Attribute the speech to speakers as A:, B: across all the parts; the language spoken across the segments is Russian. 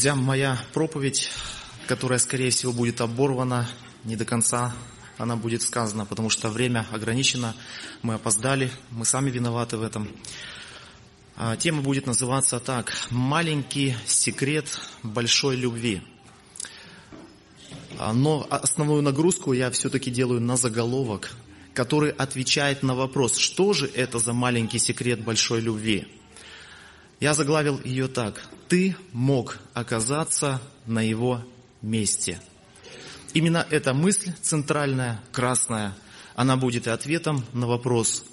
A: Друзья, моя проповедь, которая, скорее всего, будет оборвана не до конца, она будет сказана, потому что время ограничено, мы опоздали, мы сами виноваты в этом. А, тема будет называться так «Маленький секрет большой любви». А, но основную нагрузку я все-таки делаю на заголовок, который отвечает на вопрос, что же это за маленький секрет большой любви. Я заглавил ее так. Ты мог оказаться на его месте. Именно эта мысль центральная, красная, она будет и ответом на вопрос,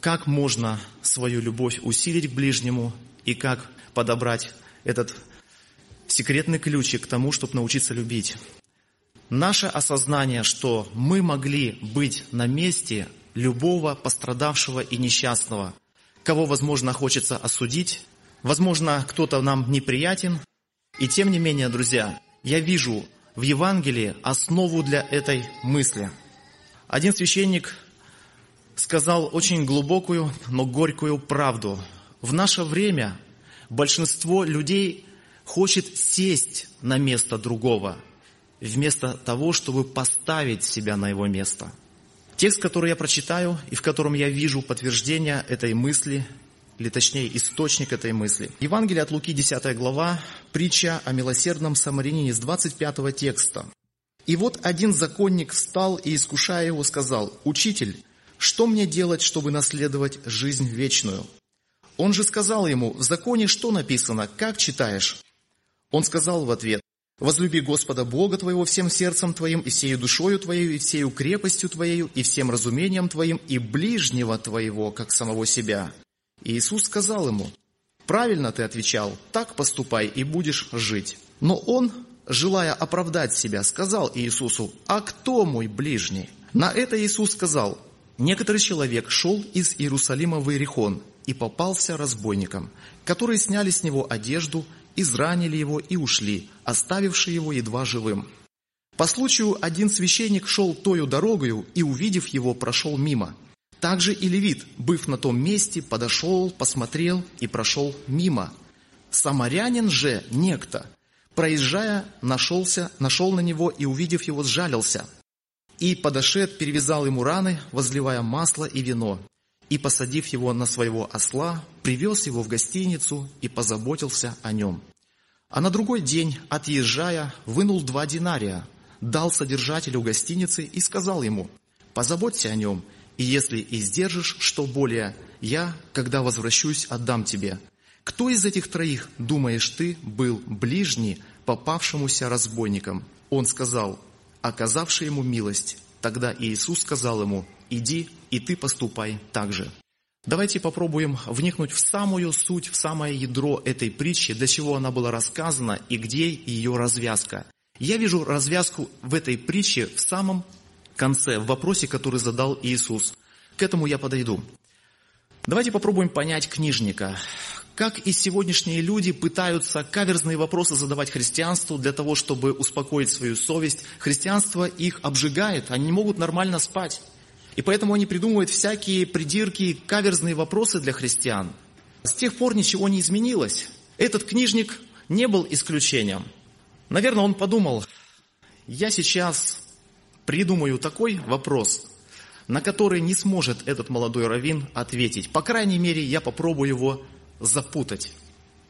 A: как можно свою любовь усилить к ближнему и как подобрать этот секретный ключик к тому, чтобы научиться любить. Наше осознание, что мы могли быть на месте любого пострадавшего и несчастного, кого, возможно, хочется осудить, возможно, кто-то нам неприятен, и тем не менее, друзья, я вижу в Евангелии основу для этой мысли. Один священник сказал очень глубокую, но горькую правду. В наше время большинство людей хочет сесть на место другого – вместо того, чтобы поставить себя на его место. Текст, который я прочитаю и в котором я вижу подтверждение этой мысли, или точнее источник этой мысли. Евангелие от Луки, 10 глава, притча о милосердном самарянине с 25 текста. «И вот один законник встал и, искушая его, сказал, «Учитель, что мне делать, чтобы наследовать жизнь вечную?» Он же сказал ему, «В законе что написано? Как читаешь?» Он сказал в ответ, Возлюби Господа Бога твоего всем сердцем твоим, и всею душою твоей, и всею крепостью твоею, и всем разумением твоим, и ближнего твоего, как самого себя. Иисус сказал ему, правильно ты отвечал, так поступай, и будешь жить. Но он, желая оправдать себя, сказал Иисусу, а кто мой ближний? На это Иисус сказал, некоторый человек шел из Иерусалима в Иерихон и попался разбойникам, которые сняли с него одежду изранили его и ушли, оставивши его едва живым. По случаю один священник шел тою дорогою и, увидев его, прошел мимо. Также и левит, быв на том месте, подошел, посмотрел и прошел мимо. Самарянин же некто, проезжая, нашелся, нашел на него и, увидев его, сжалился. И, подошед, перевязал ему раны, возливая масло и вино и, посадив его на своего осла, привез его в гостиницу и позаботился о нем. А на другой день, отъезжая, вынул два динария, дал содержателю гостиницы и сказал ему, «Позаботься о нем, и если издержишь что более, я, когда возвращусь, отдам тебе». Кто из этих троих, думаешь ты, был ближний попавшемуся разбойником? Он сказал, оказавший ему милость. Тогда Иисус сказал ему, иди, и ты поступай так же. Давайте попробуем вникнуть в самую суть, в самое ядро этой притчи, для чего она была рассказана и где ее развязка. Я вижу развязку в этой притче в самом конце, в вопросе, который задал Иисус. К этому я подойду. Давайте попробуем понять книжника. Как и сегодняшние люди пытаются каверзные вопросы задавать христианству для того, чтобы успокоить свою совесть, христианство их обжигает, они не могут нормально спать. И поэтому они придумывают всякие придирки, каверзные вопросы для христиан. С тех пор ничего не изменилось. Этот книжник не был исключением. Наверное, он подумал, я сейчас придумаю такой вопрос, на который не сможет этот молодой раввин ответить. По крайней мере, я попробую его запутать.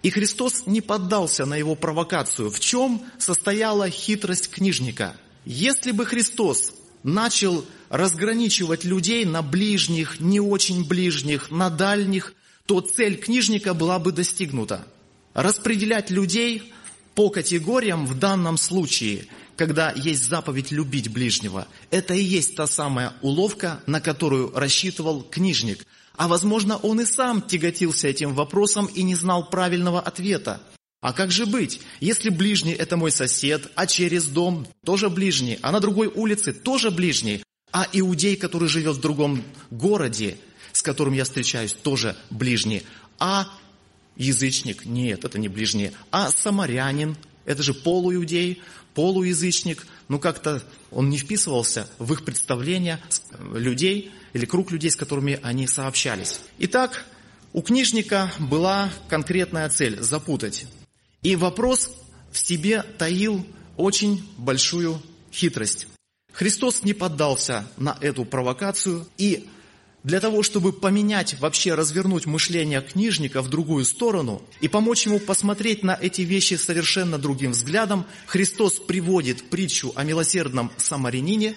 A: И Христос не поддался на его провокацию. В чем состояла хитрость книжника? Если бы Христос начал разграничивать людей на ближних, не очень ближних, на дальних, то цель книжника была бы достигнута. Распределять людей по категориям в данном случае, когда есть заповедь любить ближнего, это и есть та самая уловка, на которую рассчитывал книжник. А возможно, он и сам тяготился этим вопросом и не знал правильного ответа. А как же быть, если ближний – это мой сосед, а через дом тоже ближний, а на другой улице тоже ближний, а иудей, который живет в другом городе, с которым я встречаюсь, тоже ближний, а язычник – нет, это не ближний, а самарянин – это же полуиудей, полуязычник, ну как-то он не вписывался в их представление людей или круг людей, с которыми они сообщались. Итак, у книжника была конкретная цель – запутать. И вопрос в себе таил очень большую хитрость. Христос не поддался на эту провокацию и для того, чтобы поменять, вообще развернуть мышление книжника в другую сторону и помочь ему посмотреть на эти вещи совершенно другим взглядом, Христос приводит притчу о милосердном самарянине,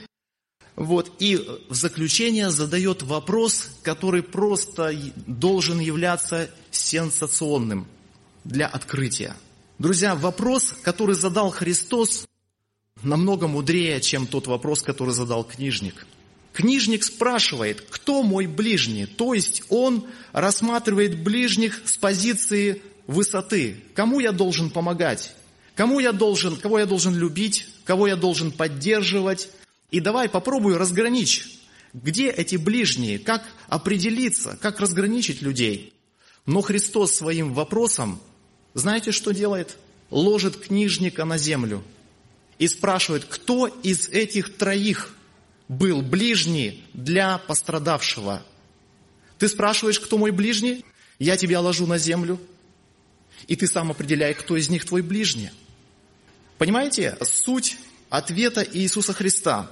A: вот, и в заключение задает вопрос, который просто должен являться сенсационным для открытия. Друзья, вопрос, который задал Христос, намного мудрее, чем тот вопрос, который задал книжник – Книжник спрашивает, кто мой ближний? То есть он рассматривает ближних с позиции высоты. Кому я должен помогать? Кому я должен, кого я должен любить? Кого я должен поддерживать? И давай попробую разграничить, где эти ближние, как определиться, как разграничить людей. Но Христос своим вопросом, знаете, что делает? Ложит книжника на землю и спрашивает, кто из этих троих был ближний для пострадавшего. Ты спрашиваешь, кто мой ближний? Я тебя ложу на землю, и ты сам определяй, кто из них твой ближний. Понимаете, суть ответа Иисуса Христа.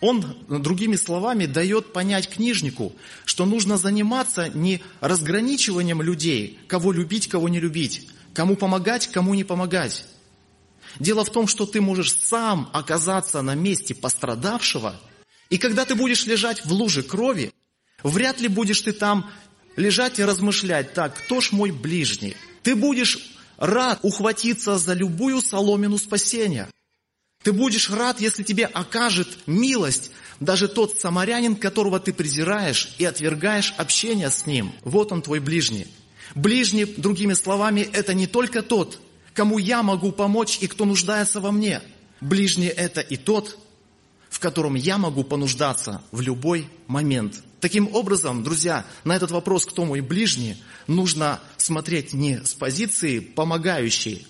A: Он, другими словами, дает понять книжнику, что нужно заниматься не разграничиванием людей, кого любить, кого не любить, кому помогать, кому не помогать. Дело в том, что ты можешь сам оказаться на месте пострадавшего – и когда ты будешь лежать в луже крови, вряд ли будешь ты там лежать и размышлять, так, кто ж мой ближний? Ты будешь рад ухватиться за любую соломину спасения. Ты будешь рад, если тебе окажет милость даже тот самарянин, которого ты презираешь и отвергаешь общение с ним. Вот он твой ближний. Ближний, другими словами, это не только тот, кому я могу помочь и кто нуждается во мне. Ближний это и тот, в котором я могу понуждаться в любой момент. Таким образом, друзья, на этот вопрос, кто мой ближний, нужно смотреть не с позиции помогающей,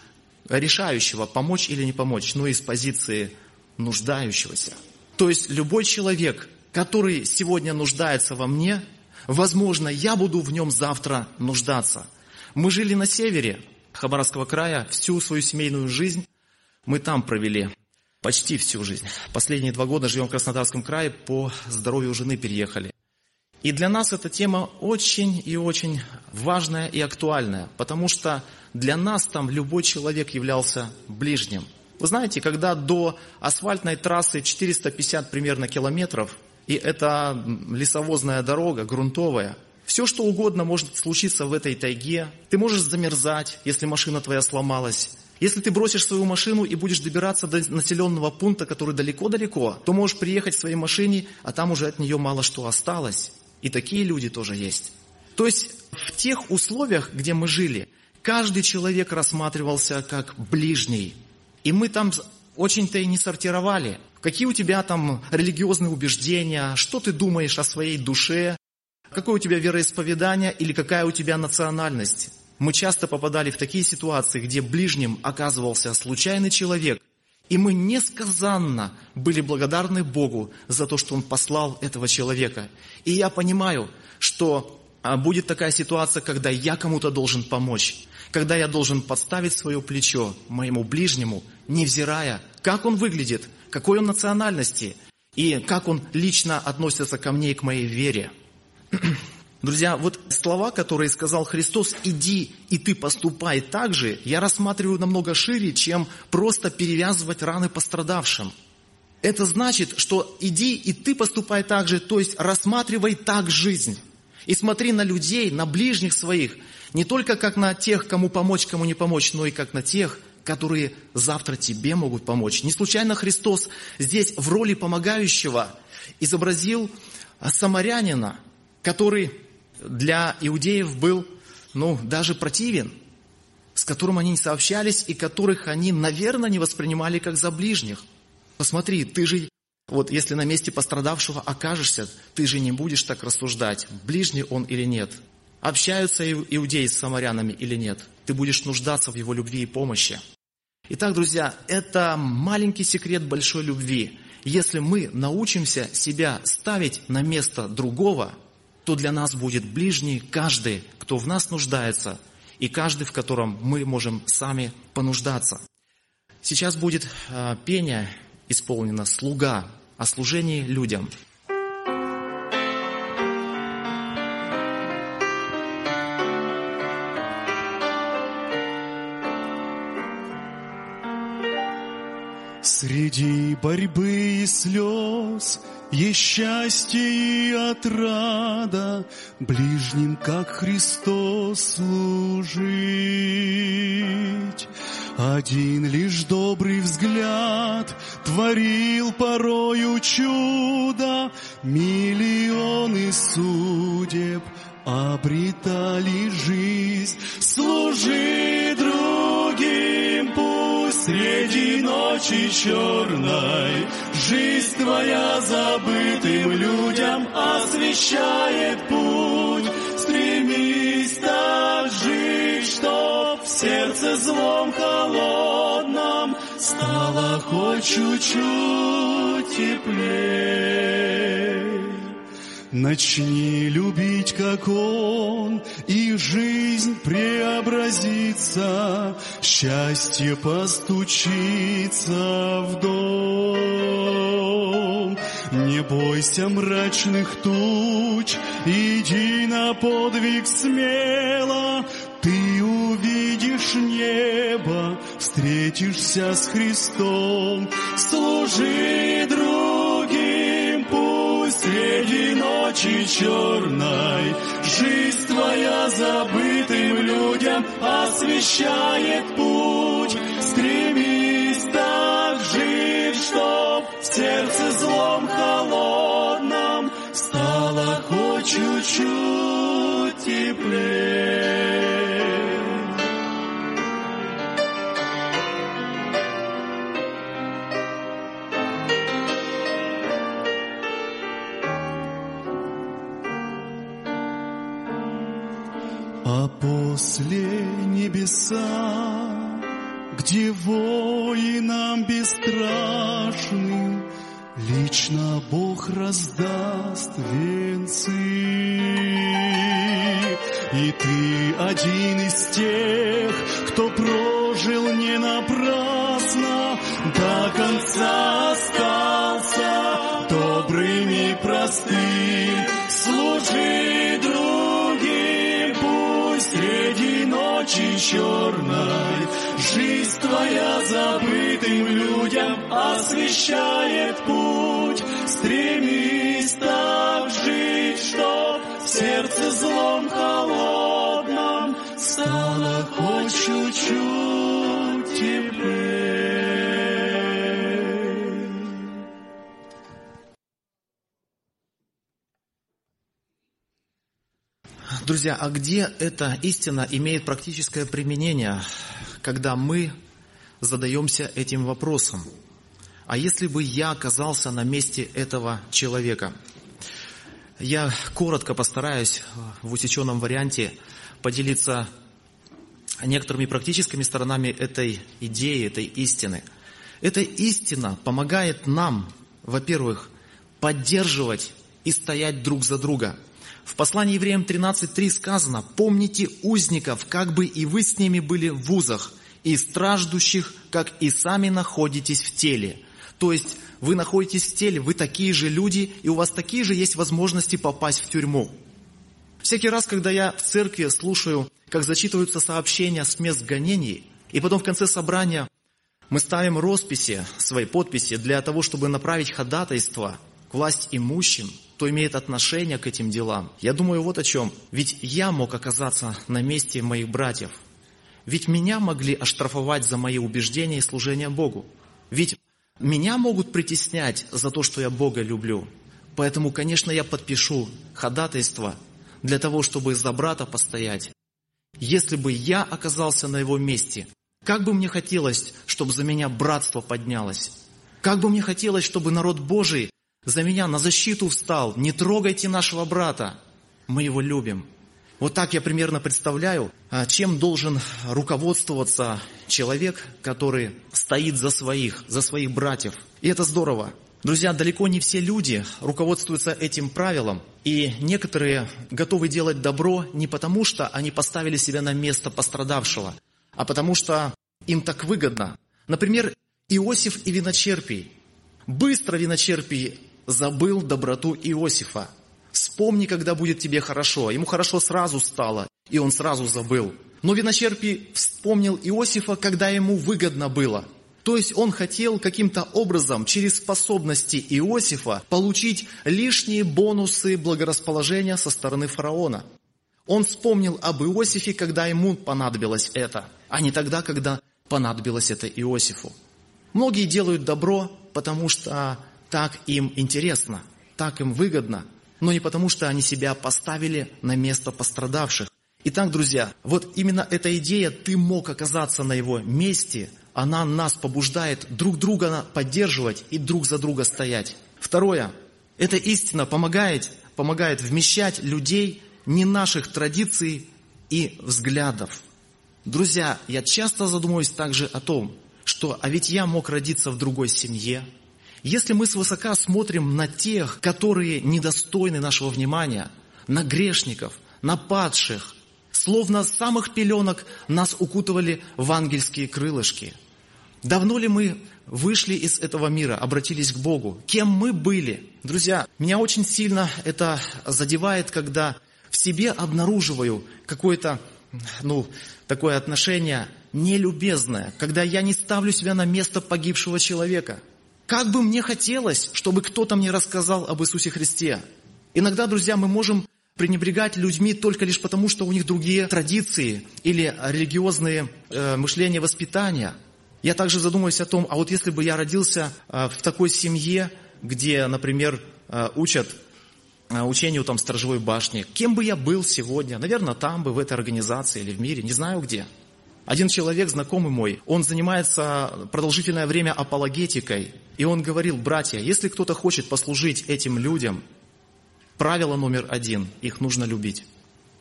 A: решающего, помочь или не помочь, но и с позиции нуждающегося. То есть любой человек, который сегодня нуждается во мне, возможно, я буду в нем завтра нуждаться. Мы жили на севере Хабаровского края всю свою семейную жизнь, мы там провели. Почти всю жизнь. Последние два года живем в Краснодарском крае, по здоровью жены переехали. И для нас эта тема очень и очень важная и актуальная, потому что для нас там любой человек являлся ближним. Вы знаете, когда до асфальтной трассы 450 примерно километров, и это лесовозная дорога, грунтовая, все что угодно может случиться в этой тайге. Ты можешь замерзать, если машина твоя сломалась. Если ты бросишь свою машину и будешь добираться до населенного пункта, который далеко-далеко, то можешь приехать в своей машине, а там уже от нее мало что осталось. И такие люди тоже есть. То есть в тех условиях, где мы жили, каждый человек рассматривался как ближний. И мы там очень-то и не сортировали. Какие у тебя там религиозные убеждения, что ты думаешь о своей душе, какое у тебя вероисповедание или какая у тебя национальность. Мы часто попадали в такие ситуации, где ближним оказывался случайный человек, и мы несказанно были благодарны Богу за то, что Он послал этого человека. И я понимаю, что а, будет такая ситуация, когда я кому-то должен помочь, когда я должен подставить свое плечо моему ближнему, невзирая, как он выглядит, какой он национальности и как он лично относится ко мне и к моей вере. Друзья, вот слова, которые сказал Христос, иди и ты поступай так же, я рассматриваю намного шире, чем просто перевязывать раны пострадавшим. Это значит, что иди и ты поступай так же, то есть рассматривай так жизнь. И смотри на людей, на ближних своих, не только как на тех, кому помочь, кому не помочь, но и как на тех, которые завтра тебе могут помочь. Не случайно Христос здесь в роли помогающего изобразил самарянина, который для иудеев был, ну, даже противен, с которым они не сообщались и которых они, наверное, не воспринимали как за ближних. Посмотри, ты же, вот если на месте пострадавшего окажешься, ты же не будешь так рассуждать, ближний он или нет. Общаются иудеи с самарянами или нет. Ты будешь нуждаться в его любви и помощи. Итак, друзья, это маленький секрет большой любви. Если мы научимся себя ставить на место другого – то для нас будет ближний каждый, кто в нас нуждается, и каждый, в котором мы можем сами понуждаться. Сейчас будет э, пение исполнено «Слуга» о служении людям.
B: Среди борьбы и слез есть счастье и отрада Ближним, как Христос, служить. Один лишь добрый взгляд Творил порою чудо, Миллионы судеб Обретали жизнь. Служи ночи черной Жизнь твоя забытым людям Освещает путь. Стремись так жить, чтоб в сердце злом холодном Стало хоть чуть-чуть теплее. Начни любить, как Он, и жизнь преобразится, счастье постучится в дом. Не бойся мрачных туч, иди на подвиг смело, ты увидишь небо, встретишься с Христом, служи пусть среди ночи черной жизнь твоя забытым людям освещает путь. Стремись так жить, чтоб в сердце злом холодном стало хоть чуть-чуть теплее. После небеса, где воинам бесстрашным Лично Бог раздаст венцы. И ты один из тех, кто прожил не напрасно, До конца остался ночи черной Жизнь твоя забытым людям освещает путь. Стремись так жить, чтоб в сердце злом холодном стало хоть чуть-чуть теплее.
A: Друзья, а где эта истина имеет практическое применение, когда мы задаемся этим вопросом? А если бы я оказался на месте этого человека? Я коротко постараюсь в усеченном варианте поделиться некоторыми практическими сторонами этой идеи, этой истины. Эта истина помогает нам, во-первых, поддерживать и стоять друг за друга – в послании евреям 13.3 сказано, «Помните узников, как бы и вы с ними были в узах, и страждущих, как и сами находитесь в теле». То есть вы находитесь в теле, вы такие же люди, и у вас такие же есть возможности попасть в тюрьму. Всякий раз, когда я в церкви слушаю, как зачитываются сообщения с мест гонений, и потом в конце собрания мы ставим росписи, свои подписи для того, чтобы направить ходатайство к власть имущим – кто имеет отношение к этим делам. Я думаю вот о чем. Ведь я мог оказаться на месте моих братьев. Ведь меня могли оштрафовать за мои убеждения и служение Богу. Ведь меня могут притеснять за то, что я Бога люблю. Поэтому, конечно, я подпишу ходатайство для того, чтобы за брата постоять. Если бы я оказался на его месте, как бы мне хотелось, чтобы за меня братство поднялось. Как бы мне хотелось, чтобы народ Божий за меня на защиту встал. Не трогайте нашего брата. Мы его любим. Вот так я примерно представляю, а, чем должен руководствоваться человек, который стоит за своих, за своих братьев. И это здорово. Друзья, далеко не все люди руководствуются этим правилом, и некоторые готовы делать добро не потому, что они поставили себя на место пострадавшего, а потому что им так выгодно. Например, Иосиф и виночерпий. Быстро виночерпий забыл доброту Иосифа. Вспомни, когда будет тебе хорошо. Ему хорошо сразу стало, и он сразу забыл. Но виночерпий вспомнил Иосифа, когда ему выгодно было. То есть он хотел каким-то образом через способности Иосифа получить лишние бонусы благорасположения со стороны фараона. Он вспомнил об Иосифе, когда ему понадобилось это, а не тогда, когда понадобилось это Иосифу. Многие делают добро, потому что так им интересно, так им выгодно, но не потому, что они себя поставили на место пострадавших. Итак, друзья, вот именно эта идея, ты мог оказаться на его месте, она нас побуждает друг друга поддерживать и друг за друга стоять. Второе, эта истина помогает, помогает вмещать людей не наших традиций и взглядов. Друзья, я часто задумываюсь также о том, что а ведь я мог родиться в другой семье. Если мы свысока смотрим на тех, которые недостойны нашего внимания, на грешников, на падших, словно с самых пеленок нас укутывали в ангельские крылышки. Давно ли мы вышли из этого мира, обратились к Богу? Кем мы были? Друзья, меня очень сильно это задевает, когда в себе обнаруживаю какое-то, ну, такое отношение нелюбезное, когда я не ставлю себя на место погибшего человека. Как бы мне хотелось, чтобы кто-то мне рассказал об Иисусе Христе. Иногда, друзья, мы можем пренебрегать людьми только лишь потому, что у них другие традиции или религиозные э, мышления, воспитания. Я также задумываюсь о том, а вот если бы я родился э, в такой семье, где, например, э, учат э, учению там сторожевой башни, кем бы я был сегодня? Наверное, там бы, в этой организации или в мире, не знаю где. Один человек, знакомый мой, он занимается продолжительное время апологетикой, и он говорил, братья, если кто-то хочет послужить этим людям, правило номер один, их нужно любить.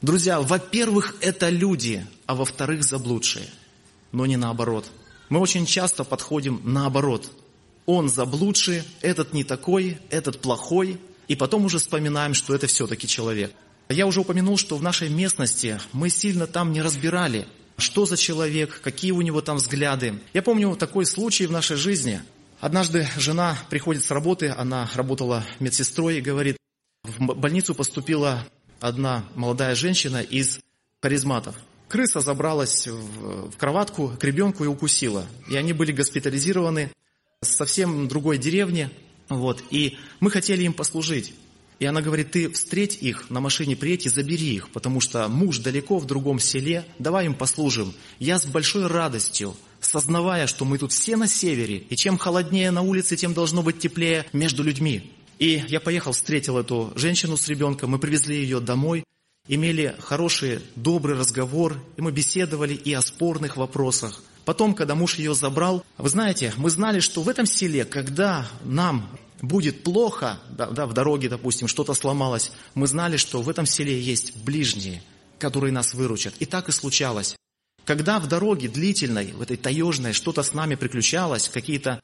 A: Друзья, во-первых, это люди, а во-вторых, заблудшие, но не наоборот. Мы очень часто подходим наоборот. Он заблудший, этот не такой, этот плохой, и потом уже вспоминаем, что это все-таки человек. Я уже упомянул, что в нашей местности мы сильно там не разбирали, что за человек, какие у него там взгляды. Я помню такой случай в нашей жизни. Однажды жена приходит с работы, она работала медсестрой и говорит, в больницу поступила одна молодая женщина из харизматов. Крыса забралась в, кроватку к ребенку и укусила. И они были госпитализированы в совсем другой деревне. Вот, и мы хотели им послужить. И она говорит, ты встреть их, на машине приедь и забери их, потому что муж далеко в другом селе, давай им послужим. Я с большой радостью, сознавая, что мы тут все на севере, и чем холоднее на улице, тем должно быть теплее между людьми. И я поехал, встретил эту женщину с ребенком, мы привезли ее домой, имели хороший, добрый разговор, и мы беседовали и о спорных вопросах. Потом, когда муж ее забрал, вы знаете, мы знали, что в этом селе, когда нам будет плохо, да, да, в дороге, допустим, что-то сломалось, мы знали, что в этом селе есть ближние, которые нас выручат. И так и случалось. Когда в дороге длительной, в этой таежной, что-то с нами приключалось, какие-то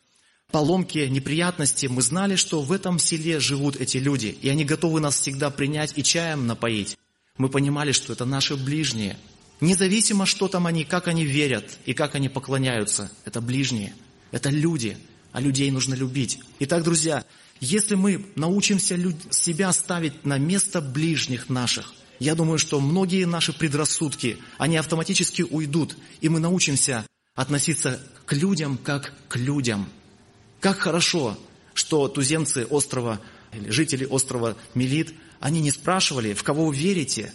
A: поломки, неприятности, мы знали, что в этом селе живут эти люди, и они готовы нас всегда принять и чаем напоить. Мы понимали, что это наши ближние. Независимо, что там они, как они верят и как они поклоняются, это ближние, это люди – а людей нужно любить. Итак, друзья, если мы научимся себя ставить на место ближних наших, я думаю, что многие наши предрассудки, они автоматически уйдут, и мы научимся относиться к людям как к людям. Как хорошо, что туземцы острова, или жители острова Мелит, они не спрашивали, в кого вы верите,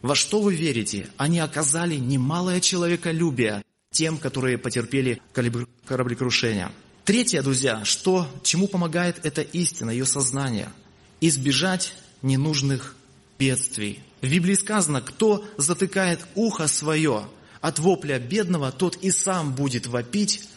A: во что вы верите. Они оказали немалое человеколюбие тем, которые потерпели кораблекрушение. Третье, друзья, что, чему помогает эта истина, ее сознание? Избежать ненужных бедствий. В Библии сказано, кто затыкает ухо свое от вопля бедного, тот и сам будет вопить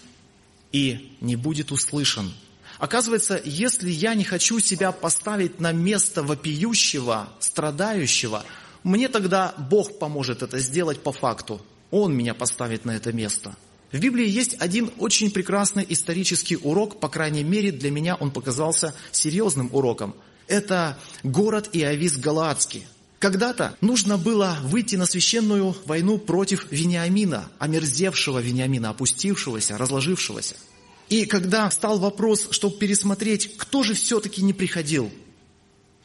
A: и не будет услышан. Оказывается, если я не хочу себя поставить на место вопиющего, страдающего, мне тогда Бог поможет это сделать по факту. Он меня поставит на это место – в Библии есть один очень прекрасный исторический урок, по крайней мере для меня он показался серьезным уроком. Это город Иовис Галаадский. Когда-то нужно было выйти на священную войну против Вениамина, омерзевшего Вениамина, опустившегося, разложившегося. И когда стал вопрос, чтобы пересмотреть, кто же все-таки не приходил,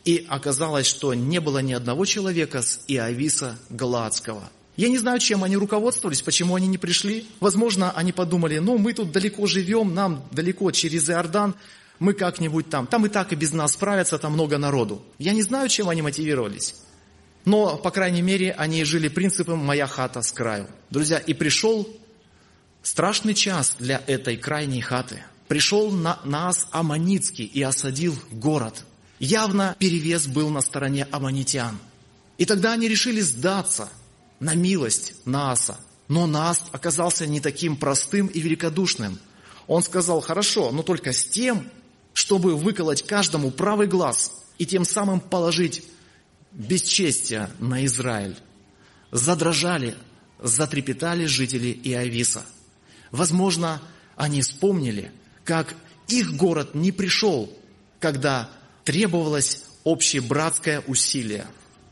A: и оказалось, что не было ни одного человека с Иовиса Галаадского. Я не знаю, чем они руководствовались, почему они не пришли. Возможно, они подумали, ну, мы тут далеко живем, нам далеко через Иордан, мы как-нибудь там, там и так и без нас справятся, там много народу. Я не знаю, чем они мотивировались. Но, по крайней мере, они жили принципом «моя хата с краю». Друзья, и пришел страшный час для этой крайней хаты. Пришел на нас Аманицкий и осадил город. Явно перевес был на стороне аманитян. И тогда они решили сдаться на милость Нааса. Но Наас оказался не таким простым и великодушным. Он сказал, хорошо, но только с тем, чтобы выколоть каждому правый глаз и тем самым положить бесчестия на Израиль. Задрожали, затрепетали жители Иависа. Возможно, они вспомнили, как их город не пришел, когда требовалось общебратское усилие.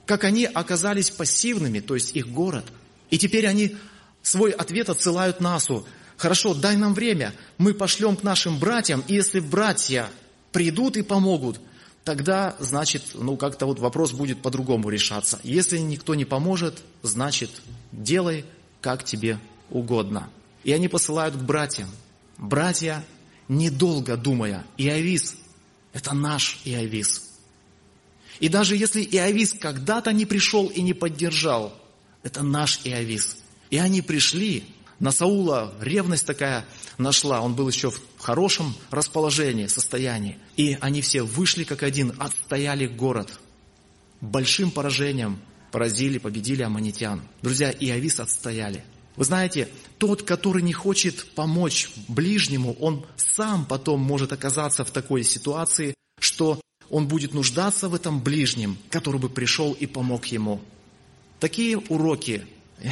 A: Как они оказались пассивными, то есть их город. И теперь они свой ответ отсылают Насу. Хорошо, дай нам время, мы пошлем к нашим братьям, и если братья придут и помогут, тогда, значит, ну, как-то вот вопрос будет по-другому решаться. Если никто не поможет, значит, делай, как тебе угодно. И они посылают к братьям. Братья, недолго думая, Иовис, это наш Иовис. И даже если Иовис когда-то не пришел и не поддержал, это наш Иовис. И они пришли, на Саула ревность такая нашла, он был еще в хорошем расположении, состоянии. И они все вышли как один, отстояли город. Большим поражением поразили, победили аммонитян. Друзья, и Авис отстояли. Вы знаете, тот, который не хочет помочь ближнему, он сам потом может оказаться в такой ситуации, что он будет нуждаться в этом ближнем, который бы пришел и помог ему. Такие уроки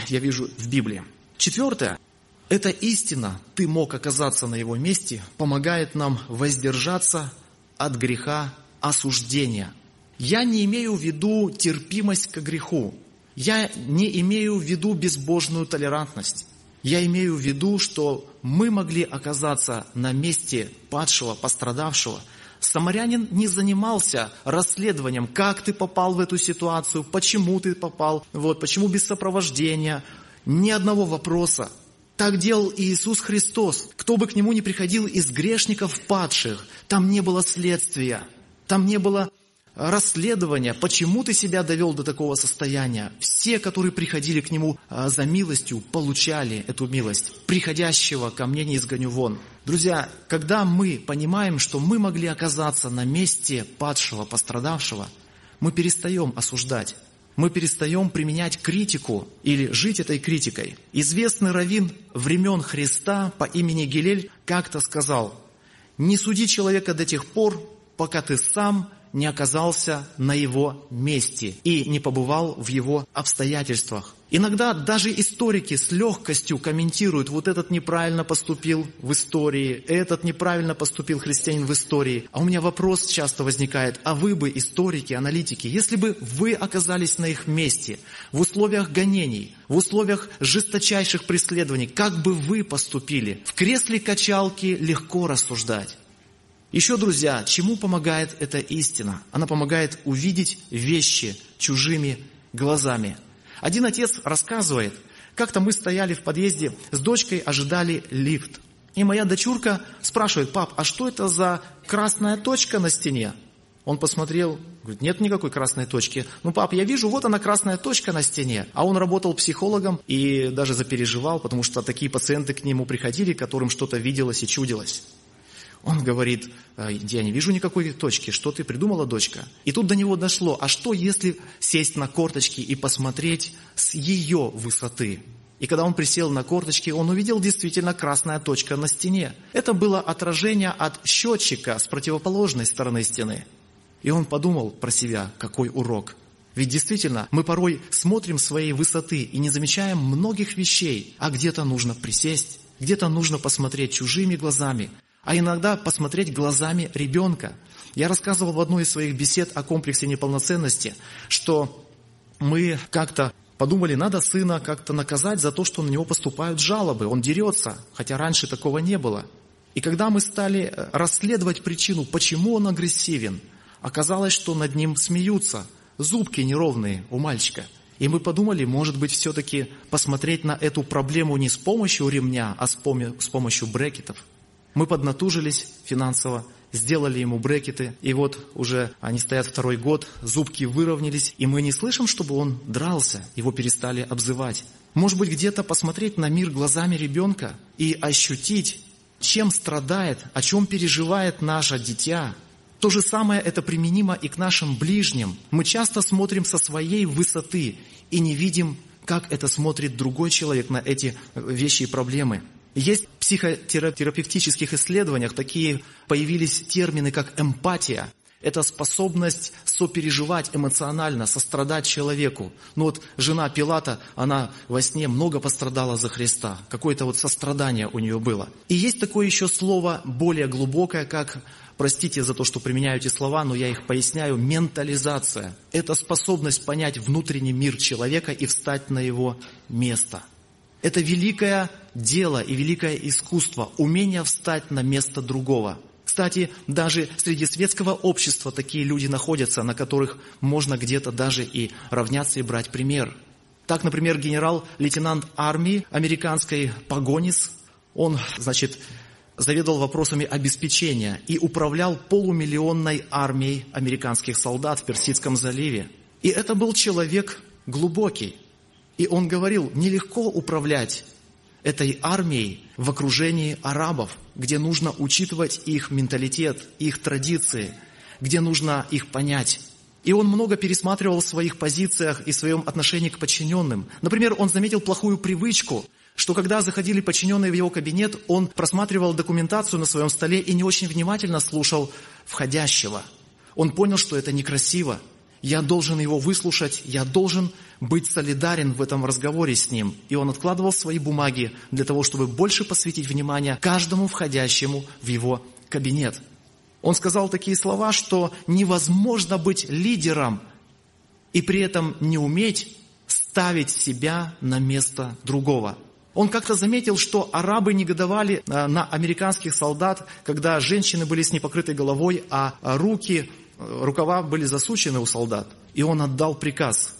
A: я вижу в Библии. Четвертое. Эта истина, ты мог оказаться на его месте, помогает нам воздержаться от греха осуждения. Я не имею в виду терпимость к греху. Я не имею в виду безбожную толерантность. Я имею в виду, что мы могли оказаться на месте падшего, пострадавшего. Самарянин не занимался расследованием, как ты попал в эту ситуацию, почему ты попал, вот, почему без сопровождения. Ни одного вопроса. Так делал и Иисус Христос. Кто бы к Нему ни приходил из грешников падших, там не было следствия, там не было расследования, почему ты себя довел до такого состояния. Все, которые приходили к Нему а, за милостью, получали эту милость. Приходящего ко мне не изгоню вон. Друзья, когда мы понимаем, что мы могли оказаться на месте падшего, пострадавшего, мы перестаем осуждать мы перестаем применять критику или жить этой критикой. Известный раввин времен Христа по имени Гилель как-то сказал, «Не суди человека до тех пор, пока ты сам не оказался на его месте и не побывал в его обстоятельствах. Иногда даже историки с легкостью комментируют, вот этот неправильно поступил в истории, этот неправильно поступил христианин в истории. А у меня вопрос часто возникает, а вы бы, историки, аналитики, если бы вы оказались на их месте, в условиях гонений, в условиях жесточайших преследований, как бы вы поступили? В кресле качалки легко рассуждать. Еще, друзья, чему помогает эта истина? Она помогает увидеть вещи чужими глазами. Один отец рассказывает, как-то мы стояли в подъезде с дочкой, ожидали лифт. И моя дочурка спрашивает, пап, а что это за красная точка на стене? Он посмотрел, говорит, нет никакой красной точки. Ну, пап, я вижу, вот она красная точка на стене. А он работал психологом и даже запереживал, потому что такие пациенты к нему приходили, которым что-то виделось и чудилось. Он говорит, «Э, я не вижу никакой точки, что ты придумала, дочка? И тут до него дошло, а что если сесть на корточки и посмотреть с ее высоты? И когда он присел на корточки, он увидел действительно красная точка на стене. Это было отражение от счетчика с противоположной стороны стены. И он подумал про себя, какой урок. Ведь действительно, мы порой смотрим своей высоты и не замечаем многих вещей, а где-то нужно присесть, где-то нужно посмотреть чужими глазами, а иногда посмотреть глазами ребенка. Я рассказывал в одной из своих бесед о комплексе неполноценности, что мы как-то подумали, надо сына как-то наказать за то, что на него поступают жалобы. Он дерется, хотя раньше такого не было. И когда мы стали э, расследовать причину, почему он агрессивен, оказалось, что над ним смеются, зубки неровные у мальчика. И мы подумали, может быть, все-таки посмотреть на эту проблему не с помощью ремня, а с помощью брекетов. Мы поднатужились финансово, сделали ему брекеты, и вот уже они стоят второй год, зубки выровнялись, и мы не слышим, чтобы он дрался, его перестали обзывать. Может быть, где-то посмотреть на мир глазами ребенка и ощутить, чем страдает, о чем переживает наше дитя. То же самое это применимо и к нашим ближним. Мы часто смотрим со своей высоты и не видим, как это смотрит другой человек на эти вещи и проблемы. Есть в психотерапевтических исследованиях такие появились термины, как эмпатия. Это способность сопереживать эмоционально, сострадать человеку. Ну вот жена Пилата, она во сне много пострадала за Христа. Какое-то вот сострадание у нее было. И есть такое еще слово более глубокое, как, простите за то, что применяю эти слова, но я их поясняю, ментализация. Это способность понять внутренний мир человека и встать на его место – это великое дело и великое искусство, умение встать на место другого. Кстати, даже среди светского общества такие люди находятся, на которых можно где-то даже и равняться и брать пример. Так, например, генерал-лейтенант армии американской Погонис, он, значит, заведовал вопросами обеспечения и управлял полумиллионной армией американских солдат в Персидском заливе. И это был человек глубокий. И он говорил, нелегко управлять этой армией в окружении арабов, где нужно учитывать их менталитет, их традиции, где нужно их понять. И он много пересматривал в своих позициях и в своем отношении к подчиненным. Например, он заметил плохую привычку, что когда заходили подчиненные в его кабинет, он просматривал документацию на своем столе и не очень внимательно слушал входящего. Он понял, что это некрасиво. Я должен его выслушать, я должен быть солидарен в этом разговоре с ним. И он откладывал свои бумаги для того, чтобы больше посвятить внимание каждому входящему в его кабинет. Он сказал такие слова, что невозможно быть лидером и при этом не уметь ставить себя на место другого. Он как-то заметил, что арабы негодовали э, на американских солдат, когда женщины были с непокрытой головой, а руки, э, рукава были засучены у солдат. И он отдал приказ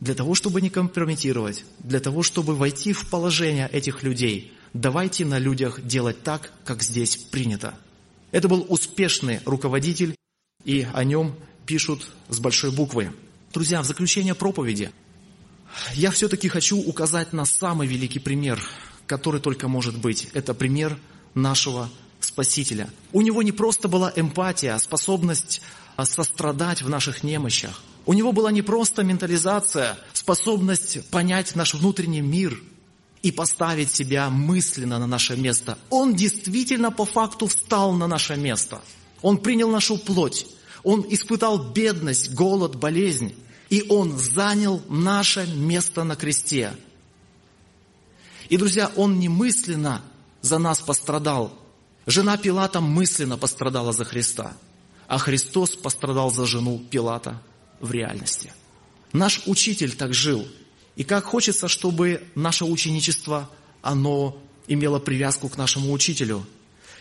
A: для того, чтобы не компрометировать, для того, чтобы войти в положение этих людей, давайте на людях делать так, как здесь принято. Это был успешный руководитель, и о нем пишут с большой буквы. Друзья, в заключение проповеди я все-таки хочу указать на самый великий пример, который только может быть. Это пример нашего Спасителя. У него не просто была эмпатия, способность сострадать в наших немощах. У него была не просто ментализация, способность понять наш внутренний мир и поставить себя мысленно на наше место. Он действительно по факту встал на наше место. Он принял нашу плоть. Он испытал бедность, голод, болезнь. И Он занял наше место на кресте. И, друзья, Он не мысленно за нас пострадал. Жена Пилата мысленно пострадала за Христа. А Христос пострадал за жену Пилата в реальности. Наш учитель так жил. И как хочется, чтобы наше ученичество, оно имело привязку к нашему учителю.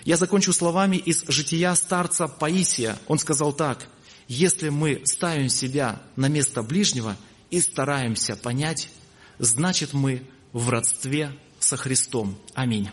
A: Я закончу словами из жития старца Паисия. Он сказал так, если мы ставим себя на место ближнего и стараемся понять, значит мы в родстве со Христом. Аминь.